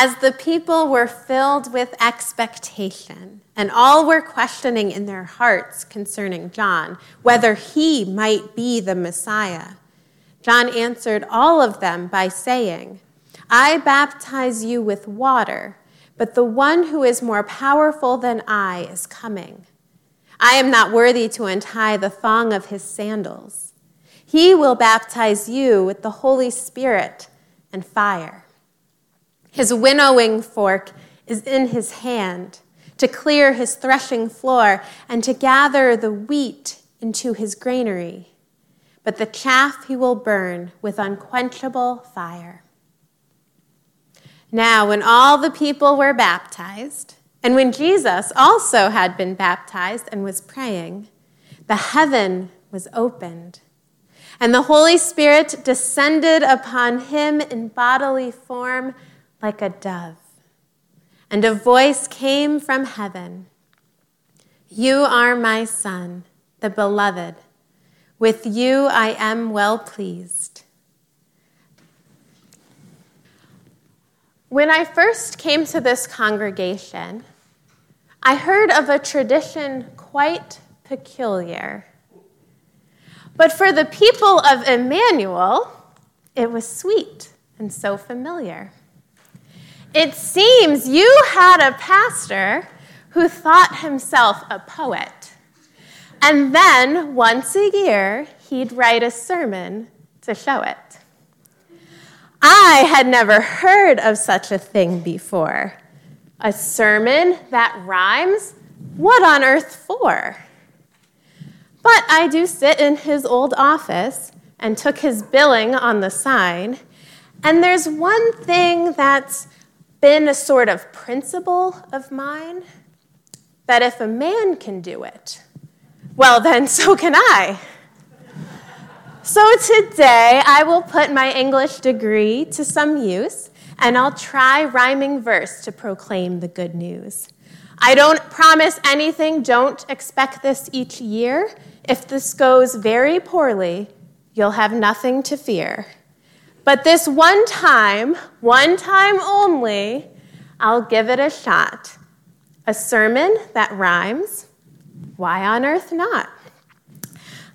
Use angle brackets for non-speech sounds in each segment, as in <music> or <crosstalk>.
As the people were filled with expectation, and all were questioning in their hearts concerning John whether he might be the Messiah, John answered all of them by saying, I baptize you with water, but the one who is more powerful than I is coming. I am not worthy to untie the thong of his sandals. He will baptize you with the Holy Spirit and fire. His winnowing fork is in his hand to clear his threshing floor and to gather the wheat into his granary. But the chaff he will burn with unquenchable fire. Now, when all the people were baptized, and when Jesus also had been baptized and was praying, the heaven was opened, and the Holy Spirit descended upon him in bodily form like a dove. And a voice came from heaven You are my Son, the beloved. With you I am well pleased. When I first came to this congregation, I heard of a tradition quite peculiar. But for the people of Emmanuel, it was sweet and so familiar. It seems you had a pastor who thought himself a poet. And then once a year, he'd write a sermon to show it. I had never heard of such a thing before. A sermon that rhymes? What on earth for? But I do sit in his old office and took his billing on the sign, and there's one thing that's been a sort of principle of mine that if a man can do it, well, <laughs> then so can I. So today I will put my English degree to some use and I'll try rhyming verse to proclaim the good news. I don't promise anything, don't expect this each year. If this goes very poorly, you'll have nothing to fear. But this one time, one time only, I'll give it a shot. A sermon that rhymes, why on earth not?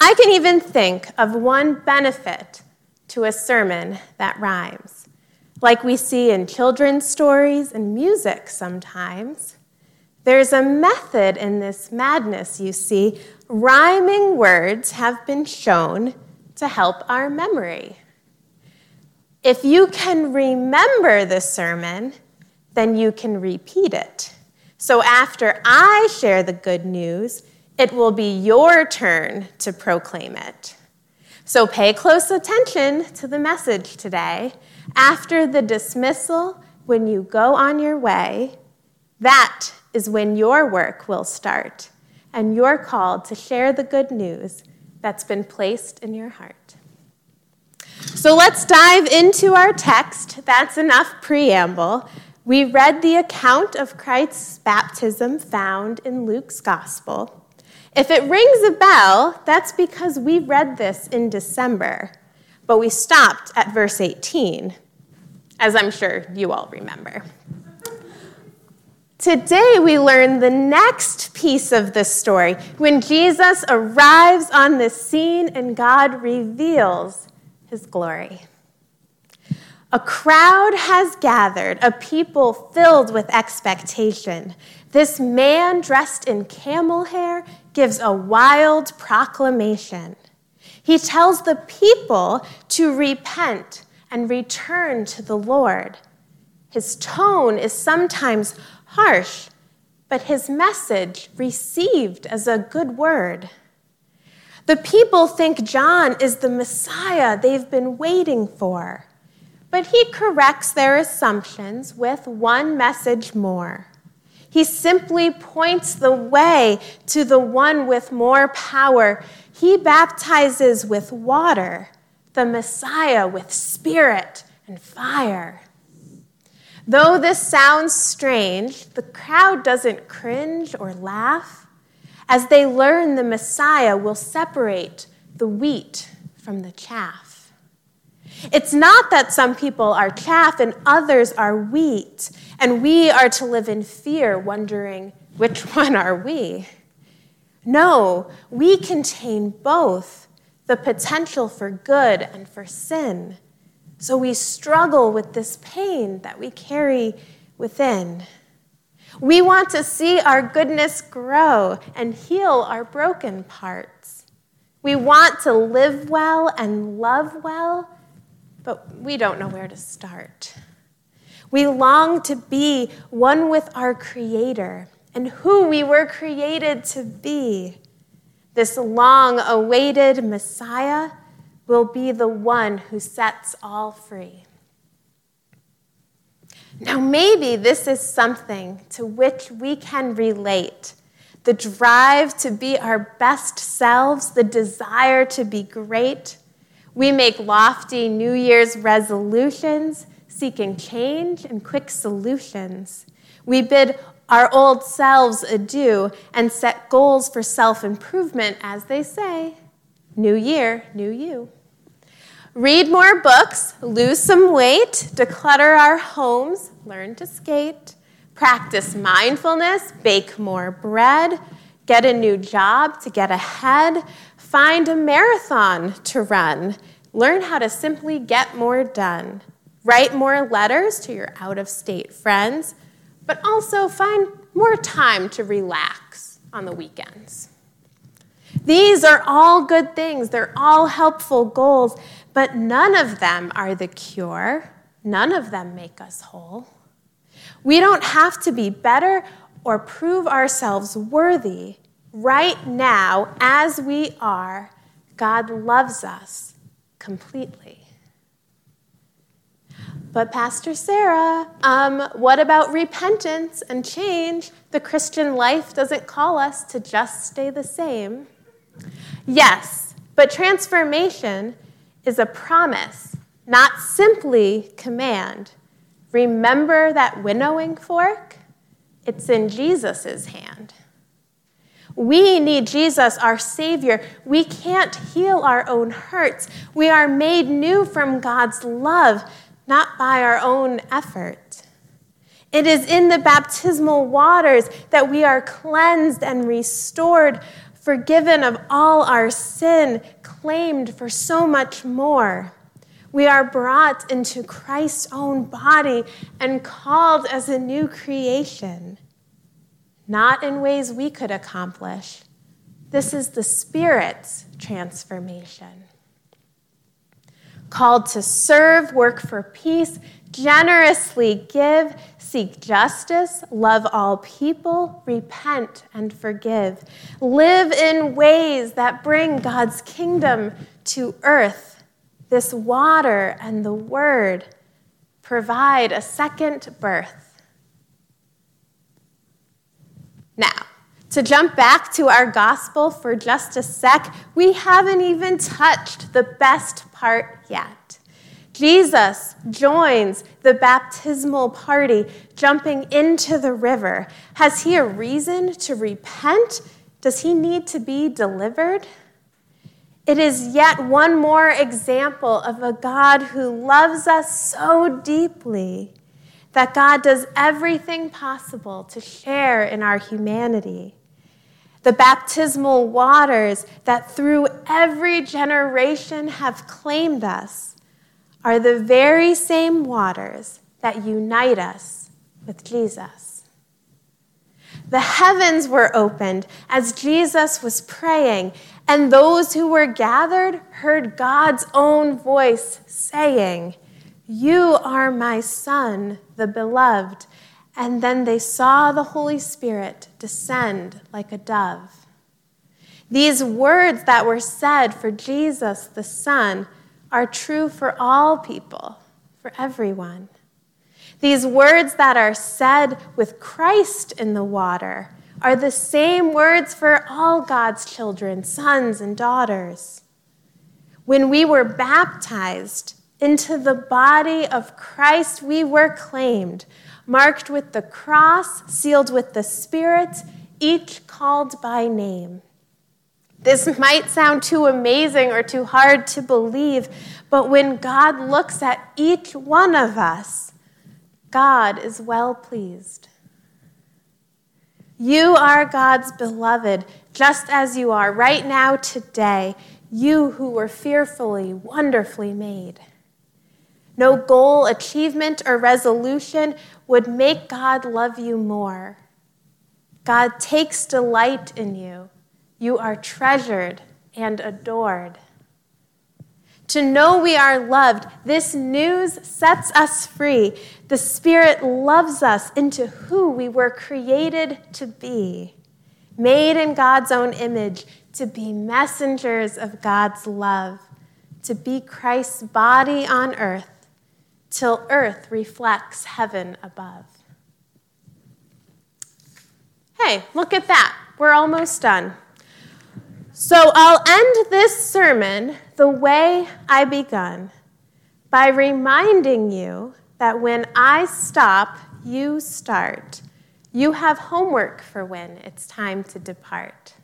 I can even think of one benefit to a sermon that rhymes, like we see in children's stories and music sometimes. There's a method in this madness, you see. Rhyming words have been shown to help our memory. If you can remember the sermon, then you can repeat it. So after I share the good news, it will be your turn to proclaim it. So pay close attention to the message today. After the dismissal, when you go on your way, that is when your work will start, and you're called to share the good news that's been placed in your heart. So let's dive into our text. That's enough preamble. We read the account of Christ's baptism found in Luke's gospel. If it rings a bell, that's because we read this in December, but we stopped at verse 18, as I'm sure you all remember. Today, we learn the next piece of this story when Jesus arrives on the scene and God reveals his glory. A crowd has gathered, a people filled with expectation. This man dressed in camel hair gives a wild proclamation. He tells the people to repent and return to the Lord. His tone is sometimes harsh, but his message received as a good word. The people think John is the Messiah they've been waiting for, but he corrects their assumptions with one message more. He simply points the way to the one with more power. He baptizes with water, the Messiah with spirit and fire. Though this sounds strange, the crowd doesn't cringe or laugh as they learn the Messiah will separate the wheat from the chaff. It's not that some people are chaff and others are wheat, and we are to live in fear, wondering, which <laughs> one are we? No, we contain both the potential for good and for sin. So we struggle with this pain that we carry within. We want to see our goodness grow and heal our broken parts. We want to live well and love well, but we don't know where to start. We long to be one with our Creator and who we were created to be. This long awaited Messiah will be the one who sets all free. Now, maybe this is something to which we can relate the drive to be our best selves, the desire to be great we make lofty New Year's resolutions, seeking change and quick solutions. We bid our old selves adieu and set goals for self improvement, as they say. New year, new you. Read more books, lose some weight, declutter our homes, learn to skate, practice mindfulness, bake more bread, get a new job to get ahead, Find a marathon to run. Learn how to simply get more done. Write more letters to your out of state friends, but also find more time to relax on the weekends. These are all good things, they're all helpful goals, but none of them are the cure. None of them make us whole. We don't have to be better or prove ourselves worthy right now, as we are, God loves us completely. But, Pastor Sarah, um, what about repentance and change? The Christian life doesn't call us to just stay the same. Yes, but transformation is a promise, not simply command. Remember that winnowing fork? It's in Jesus' hand. We need Jesus, our Savior. We can't heal our own hurts. We are made new from God's love, not by our own effort. It is in the baptismal waters that we are cleansed and restored, forgiven of all our sin, claimed for so much more. We are brought into Christ's own body and called as a new creation not in ways we could accomplish. This is the Spirit's transformation. Called to serve, work for peace, generously give, seek justice, love all people, repent and forgive. Live in ways that bring God's kingdom to earth. This water and the word provide a second birth Now, to jump back to our gospel for just a sec, we haven't even touched the best part yet. Jesus joins the baptismal party jumping into the river. Has he a reason to repent? Does he need to be delivered? It is yet one more example of a God who loves us so deeply that God does everything possible to share in our humanity. The baptismal waters that through every generation have claimed us are the very same waters that unite us with Jesus. The heavens were opened as Jesus was praying, and those who were gathered heard God's own voice saying, you are my Son, the beloved. And then they saw the Holy Spirit descend like a dove. These words that were said for Jesus, the Son, are true for all people, for everyone. These words that are said with Christ in the water are the same words for all God's children, sons and daughters. When we were baptized, into the body of Christ we were claimed, marked with the cross, sealed with the Spirit, each called by name. This might sound too amazing or too hard to believe, but when God looks at each one of us, God is well pleased. You are God's beloved, just as you are right now, today, you who were fearfully, wonderfully made. No goal, achievement, or resolution would make God love you more. God takes delight in you. You are treasured and adored. To know we are loved, this news sets us free. The Spirit loves us into who we were created to be, made in God's own image, to be messengers of God's love, to be Christ's body on earth, till earth reflects heaven above. Hey, look at that. We're almost done. So I'll end this sermon the way I begun by reminding you that when I stop, you start. You have homework for when it's time to depart.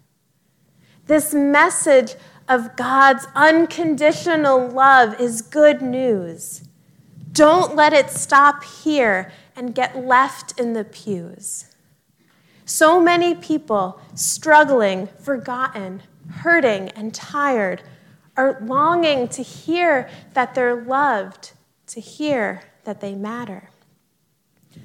This message of God's unconditional love is good news. Don't let it stop here and get left in the pews. So many people struggling, forgotten, hurting and tired, are longing to hear that they're loved, to hear that they matter.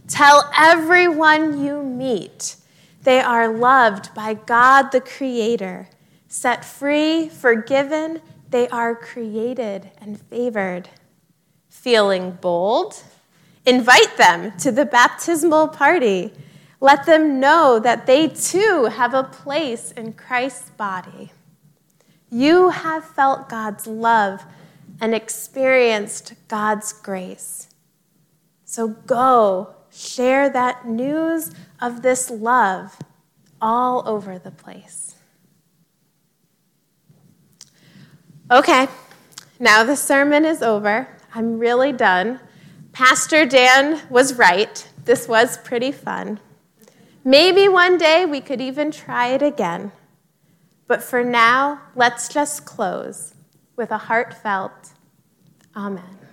Tell everyone you meet they are loved by God the Creator, set free, forgiven, they are created and favored. Feeling bold? Invite them to the baptismal party. Let them know that they too have a place in Christ's body. You have felt God's love and experienced God's grace. So go share that news of this love all over the place. Okay, now the sermon is over. I'm really done. Pastor Dan was right. This was pretty fun. Maybe one day we could even try it again. But for now, let's just close with a heartfelt Amen.